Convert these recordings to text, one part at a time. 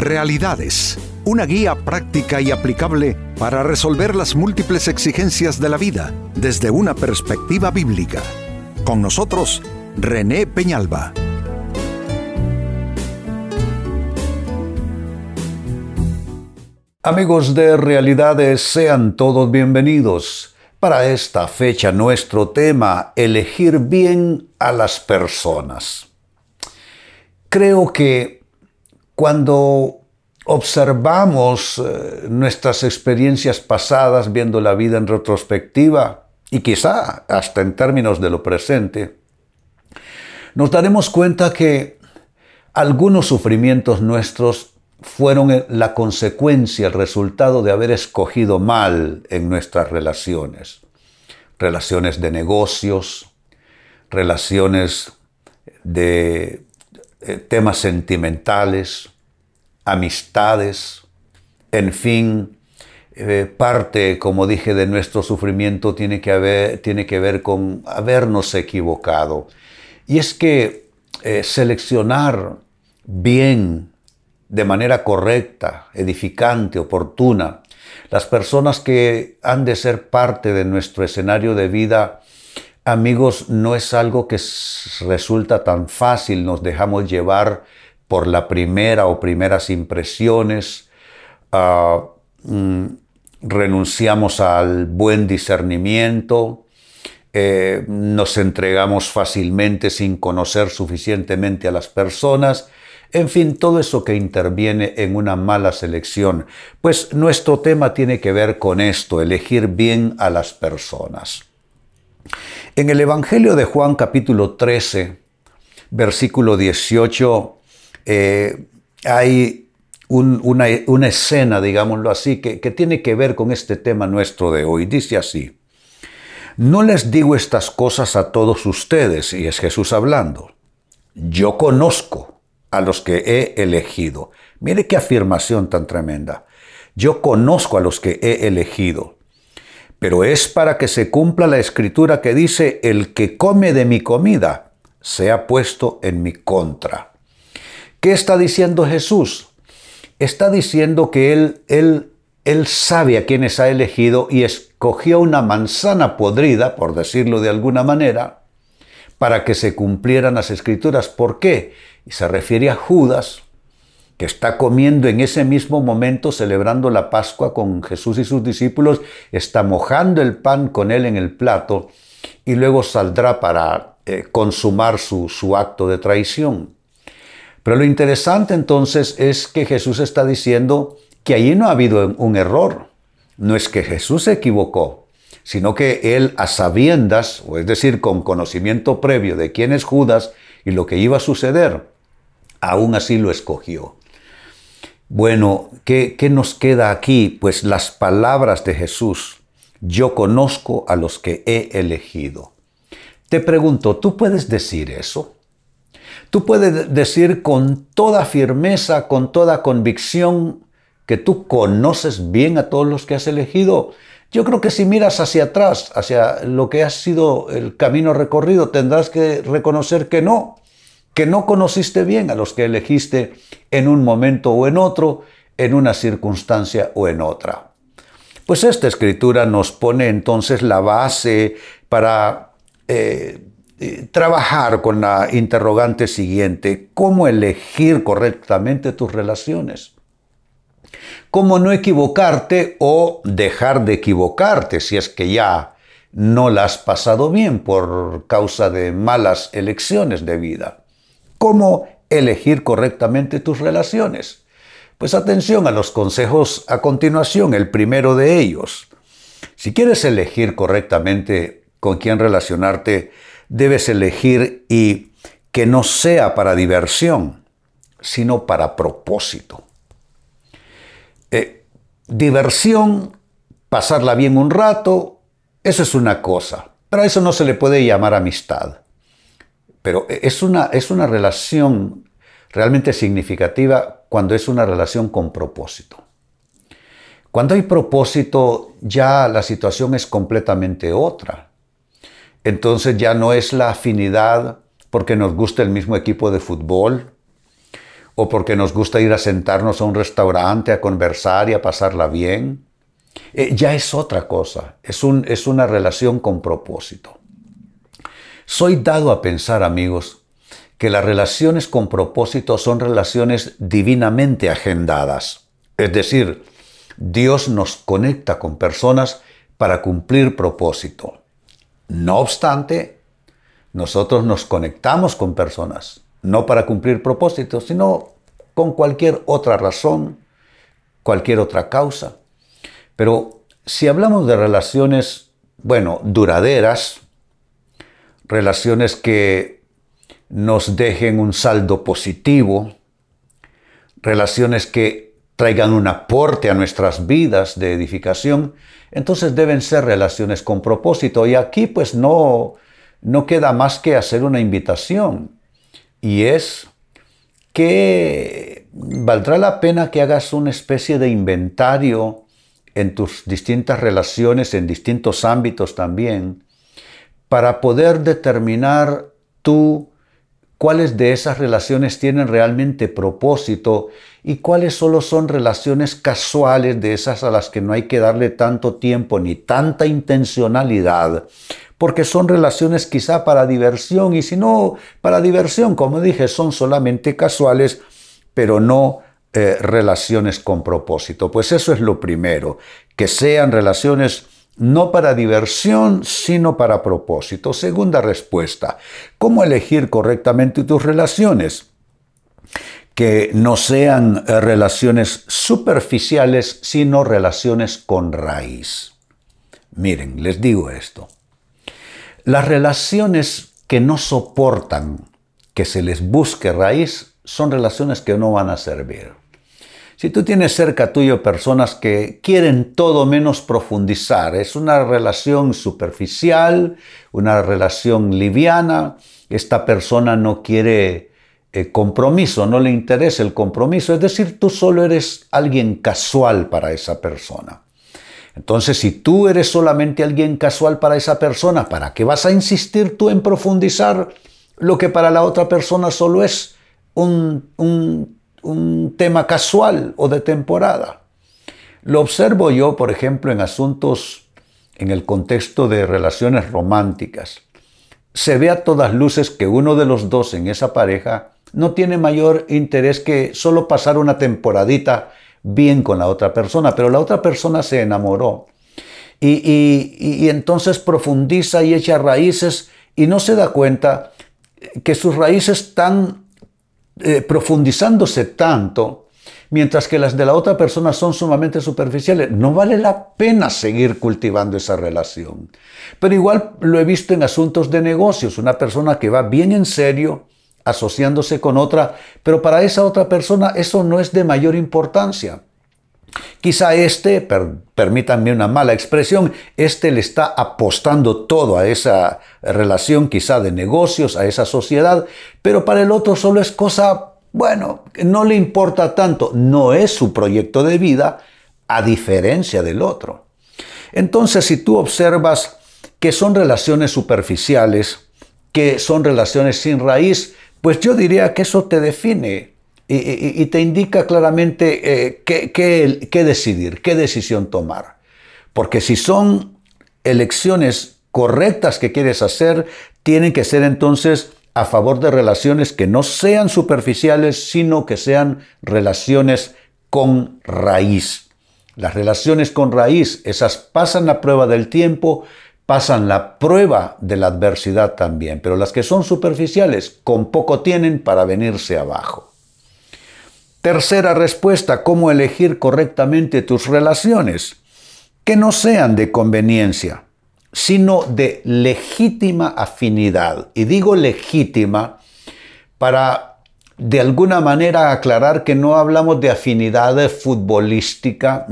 Realidades, una guía práctica y aplicable para resolver las múltiples exigencias de la vida desde una perspectiva bíblica. Con nosotros, René Peñalba. Amigos de Realidades, sean todos bienvenidos. Para esta fecha nuestro tema, elegir bien a las personas. Creo que cuando observamos eh, nuestras experiencias pasadas viendo la vida en retrospectiva y quizá hasta en términos de lo presente, nos daremos cuenta que algunos sufrimientos nuestros fueron la consecuencia, el resultado de haber escogido mal en nuestras relaciones. Relaciones de negocios, relaciones de eh, temas sentimentales, amistades, en fin, eh, parte, como dije, de nuestro sufrimiento tiene que, tiene que ver con habernos equivocado. Y es que eh, seleccionar bien de manera correcta, edificante, oportuna. Las personas que han de ser parte de nuestro escenario de vida, amigos, no es algo que resulta tan fácil, nos dejamos llevar por la primera o primeras impresiones, ah, mm, renunciamos al buen discernimiento, eh, nos entregamos fácilmente sin conocer suficientemente a las personas, en fin, todo eso que interviene en una mala selección. Pues nuestro tema tiene que ver con esto, elegir bien a las personas. En el Evangelio de Juan capítulo 13, versículo 18, eh, hay una, escena, digámoslo así, que, que tiene que ver con este tema nuestro de hoy. Dice así, no les digo estas cosas a todos ustedes, y es Jesús hablando. Yo conozco a los que he elegido. Mire qué afirmación tan tremenda. Yo conozco a los que he elegido, pero es para que se cumpla la escritura que dice, el que come de mi comida se ha puesto en mi contra. ¿Qué está diciendo Jesús? Está diciendo que él, él, él sabe a quienes ha elegido y escogió una manzana podrida, por decirlo de alguna manera, para que se cumplieran las escrituras. ¿Por qué? Y se refiere a Judas, que está comiendo en ese mismo momento, celebrando la Pascua con Jesús y sus discípulos, está mojando el pan con él en el plato y luego saldrá para eh, consumar su, su acto de traición. Pero lo interesante entonces es que Jesús está diciendo que allí no ha habido un error. No es que Jesús se equivocó, sino que él a sabiendas, o es decir, con conocimiento previo de quién es Judas y lo que iba a suceder, aún así lo escogió. Bueno, ¿qué, nos queda aquí? Pues las palabras de Jesús. Yo conozco a los que he elegido. Te pregunto, ¿tú puedes decir eso? Tú puedes decir con toda firmeza, con toda convicción, que tú conoces bien a todos los que has elegido. Yo creo que si miras hacia atrás, hacia lo que ha sido el camino recorrido, tendrás que reconocer que no, que no conociste bien a los que elegiste en un momento o en otro, en una circunstancia o en otra. Pues esta escritura nos pone entonces la base para eh, eh, trabajar con la interrogante siguiente, ¿cómo elegir correctamente tus relaciones? ¿Cómo no equivocarte o dejar de equivocarte si es que ya no la has pasado bien por causa de malas elecciones de vida? ¿Cómo elegir correctamente tus relaciones? Pues atención a los consejos a continuación, el primero de ellos. Si quieres elegir correctamente con quién relacionarte, debes elegir y que no sea para diversión, sino para propósito. Eh, diversión, pasarla bien un rato, eso es una cosa, pero a eso no se le puede llamar amistad. Pero es una, es una relación realmente significativa cuando es una relación con propósito. Cuando hay propósito, ya la situación es completamente otra. Entonces ya no es la afinidad porque nos gusta el mismo equipo de fútbol, o porque nos gusta ir a sentarnos a un restaurante a conversar y a pasarla bien, eh, ya es otra cosa, es, un, es una relación con propósito. Soy dado a pensar, amigos, que las relaciones con propósito son relaciones divinamente agendadas. Es decir, Dios nos conecta con personas para cumplir propósito. No obstante, nosotros nos conectamos con personas, no para cumplir propósitos, sino con cualquier otra razón, cualquier otra causa. Pero si hablamos de relaciones, bueno, duraderas, relaciones que nos dejen un saldo positivo, relaciones que traigan un aporte a nuestras vidas de edificación, entonces deben ser relaciones con propósito. Y aquí pues no, no queda más que hacer una invitación. Y es que valdrá la pena que hagas una especie de inventario en tus distintas relaciones, en distintos ámbitos también, para poder determinar tú cuáles de esas relaciones tienen realmente propósito y cuáles solo son relaciones casuales de esas a las que no hay que darle tanto tiempo ni tanta intencionalidad, porque son relaciones quizá para diversión y si no para diversión, como dije, son solamente casuales, pero no eh, relaciones con propósito. Pues eso es lo primero, que sean relaciones no para diversión, sino para propósito. Segunda respuesta, ¿cómo elegir correctamente tus relaciones? Que no sean eh, relaciones superficiales, sino relaciones con raíz. Miren, les digo esto. Las relaciones que no soportan que se les busque raíz son relaciones que no van a servir. Si tú tienes cerca tuyo personas que quieren todo menos profundizar, es una relación superficial, una relación liviana, esta persona no quiere eh, compromiso, no le interesa el compromiso, es decir, tú solo eres alguien casual para esa persona. Entonces, si tú eres solamente alguien casual para esa persona, ¿para qué vas a insistir tú en profundizar lo que para la otra persona solo es un, un tema casual o de temporada? Lo observo yo, por ejemplo, en asuntos en el contexto de relaciones románticas. Se ve a todas luces que uno de los dos en esa pareja no tiene mayor interés que solo pasar una temporadita bien con la otra persona, pero la otra persona se enamoró. Y, entonces profundiza y echa raíces y no se da cuenta que sus raíces están eh, profundizándose tanto, mientras que las de la otra persona son sumamente superficiales. No vale la pena seguir cultivando esa relación. Pero igual lo he visto en asuntos de negocios, una persona que va bien en serio, asociándose con otra, pero para esa otra persona eso no es de mayor importancia. Quizá este, permítanme una mala expresión, este le está apostando todo a esa relación quizá de negocios, a esa sociedad, pero para el otro solo es cosa, bueno, no le importa tanto, no es su proyecto de vida, a diferencia del otro. Entonces, si tú observas que son relaciones superficiales, que son relaciones sin raíz, pues yo diría que eso te define y, te indica claramente eh, qué, decidir, qué decisión tomar. Porque si son elecciones correctas que quieres hacer, tienen que ser entonces a favor de relaciones que no sean superficiales, sino que sean relaciones con raíz. Las relaciones con raíz, esas pasan la prueba del tiempo, pasan la prueba de la adversidad también, pero las que son superficiales, con poco tienen para venirse abajo. Tercera respuesta, ¿cómo elegir correctamente tus relaciones? Que no sean de conveniencia, sino de legítima afinidad. Y digo legítima para de alguna manera aclarar que no hablamos de afinidad futbolística,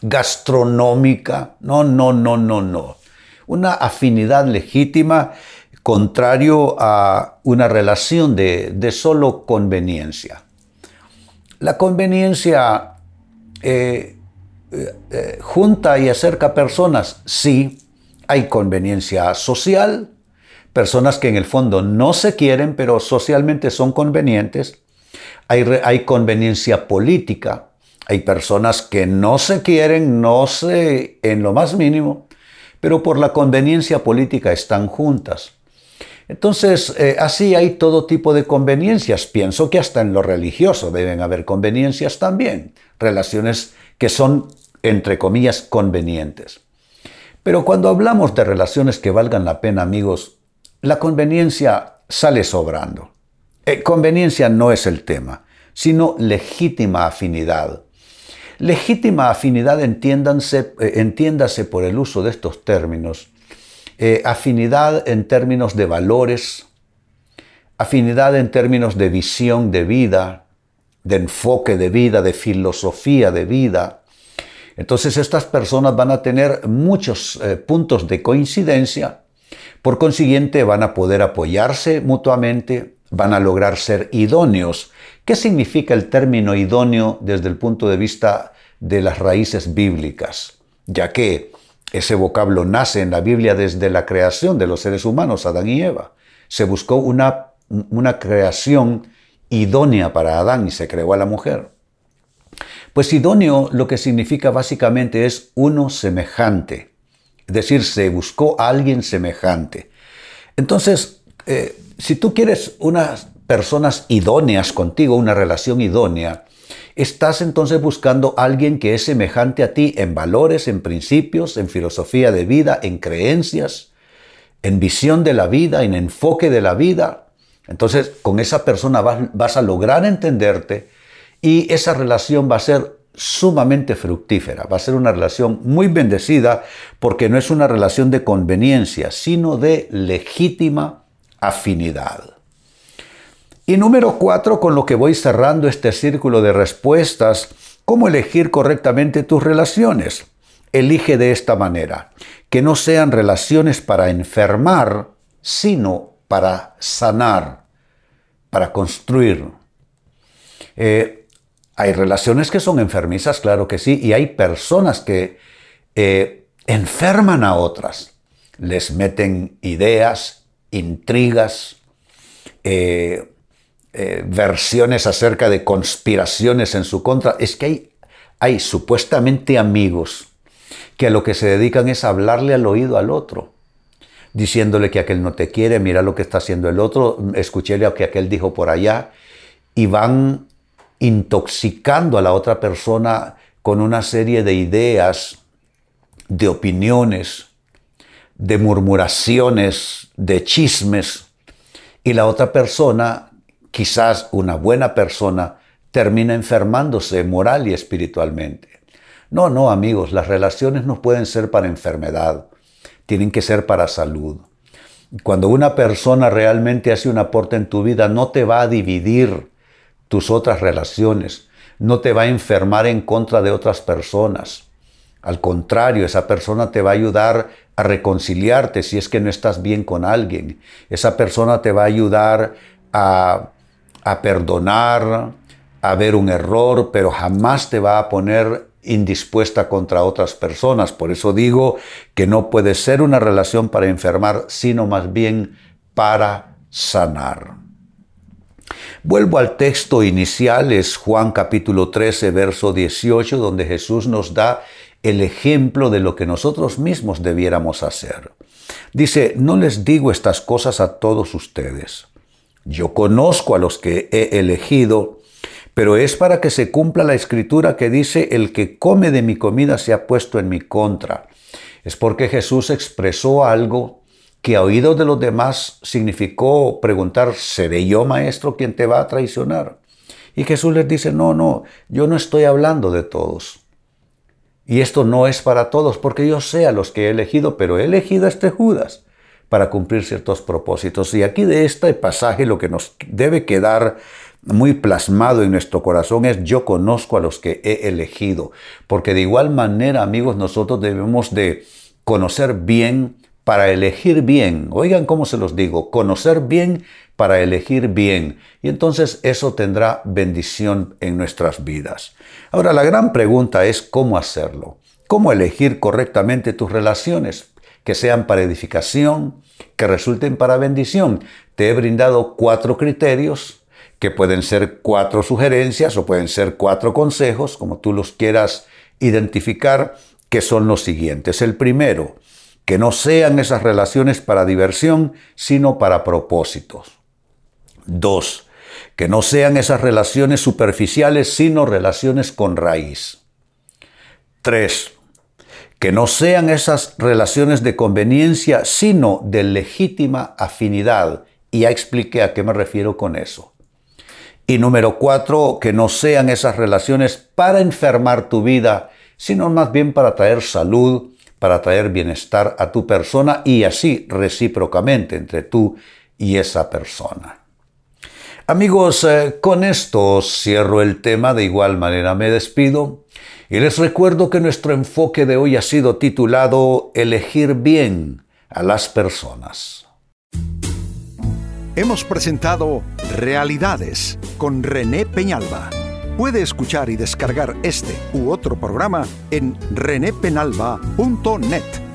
gastronómica, no, no, no, no, no una afinidad legítima contrario a una relación de, solo conveniencia. La conveniencia eh, eh, eh, junta y acerca personas, sí, hay conveniencia social, personas que en el fondo no se quieren, pero socialmente son convenientes, Hay, hay conveniencia política. Hay personas que no se quieren, no se en lo más mínimo, pero por la conveniencia política están juntas. Entonces, eh, así hay todo tipo de conveniencias. Pienso que hasta en lo religioso deben haber conveniencias también, relaciones que son, entre comillas, convenientes. Pero cuando hablamos de relaciones que valgan la pena, amigos, la conveniencia sale sobrando. Eh, conveniencia no es el tema, sino legítima afinidad. Legítima afinidad, eh, entiéndase por el uso de estos términos, eh, afinidad en términos de valores, afinidad en términos de visión de vida, de enfoque de vida, de filosofía de vida. Entonces estas personas van a tener muchos eh, puntos de coincidencia, por consiguiente van a poder apoyarse mutuamente, van a lograr ser idóneos. ¿Qué significa el término idóneo desde el punto de vista de las raíces bíblicas? Ya que ese vocablo nace en la Biblia desde la creación de los seres humanos, Adán y Eva. Se buscó una, una creación idónea para Adán y se creó a la mujer. Pues idóneo lo que significa básicamente es uno semejante. Es decir, se buscó a alguien semejante. Entonces, eh, si tú quieres unas personas idóneas contigo, una relación idónea, Estás entonces buscando a alguien que es semejante a ti en valores, en principios, en filosofía de vida, en creencias, en visión de la vida, en enfoque de la vida. Entonces con esa persona vas, a lograr entenderte y esa relación va a ser sumamente fructífera, va a ser una relación muy bendecida porque no es una relación de conveniencia, sino de legítima afinidad. Y número cuatro, con lo que voy cerrando este círculo de respuestas, ¿cómo elegir correctamente tus relaciones? Elige de esta manera, que no sean relaciones para enfermar, sino para sanar, para construir. Eh, hay relaciones que son enfermizas, claro que sí, y hay personas que eh, enferman a otras, les meten ideas, intrigas, eh, eh, versiones acerca de conspiraciones en su contra. Es que hay, hay supuestamente amigos que a lo que se dedican es hablarle al oído al otro, diciéndole que aquel no te quiere, mira lo que está haciendo el otro, escuché lo que aquel dijo por allá, y van intoxicando a la otra persona con una serie de ideas, de opiniones, de murmuraciones, de chismes, y la otra persona quizás una buena persona termina enfermándose moral y espiritualmente. No, no, amigos, las relaciones no pueden ser para enfermedad, tienen que ser para salud. Cuando una persona realmente hace un aporte en tu vida, no te va a dividir tus otras relaciones, no te va a enfermar en contra de otras personas. Al contrario, esa persona te va a ayudar a reconciliarte si es que no estás bien con alguien. Esa persona te va a ayudar a a perdonar, a ver un error, pero jamás te va a poner indispuesta contra otras personas. Por eso digo que no puede ser una relación para enfermar, sino más bien para sanar. Vuelvo al texto inicial, es Juan capítulo 13, verso 18, donde Jesús nos da el ejemplo de lo que nosotros mismos debiéramos hacer. Dice, no les digo estas cosas a todos ustedes yo conozco a los que he elegido, pero es para que se cumpla la escritura que dice, el que come de mi comida se ha puesto en mi contra. Es porque Jesús expresó algo que a oídos de los demás significó preguntar, ¿seré yo maestro quien te va a traicionar? Y Jesús les dice, no, no, yo no estoy hablando de todos. Y esto no es para todos, porque yo sé a los que he elegido, pero he elegido a este Judas para cumplir ciertos propósitos. Y aquí de este pasaje lo que nos debe quedar muy plasmado en nuestro corazón es yo conozco a los que he elegido. Porque de igual manera, amigos, nosotros debemos de conocer bien para elegir bien. Oigan cómo se los digo, conocer bien para elegir bien. Y entonces eso tendrá bendición en nuestras vidas. Ahora, la gran pregunta es cómo hacerlo. ¿Cómo elegir correctamente tus relaciones? Que sean para edificación, que resulten para bendición. Te he brindado cuatro criterios que pueden ser cuatro sugerencias o pueden ser cuatro consejos, como tú los quieras identificar, que son los siguientes. El primero, que no sean esas relaciones para diversión, sino para propósitos. Dos, que no sean esas relaciones superficiales, sino relaciones con raíz. Tres, que no sean esas relaciones de conveniencia, sino de legítima afinidad. Y ya expliqué a qué me refiero con eso. Y número cuatro, que no sean esas relaciones para enfermar tu vida, sino más bien para traer salud, para traer bienestar a tu persona y así recíprocamente entre tú y esa persona. Amigos, eh, con esto cierro el tema, de igual manera me despido y les recuerdo que nuestro enfoque de hoy ha sido titulado Elegir bien a las personas. Hemos presentado Realidades con René Peñalba. Puede escuchar y descargar este u otro programa en renépenalba.net.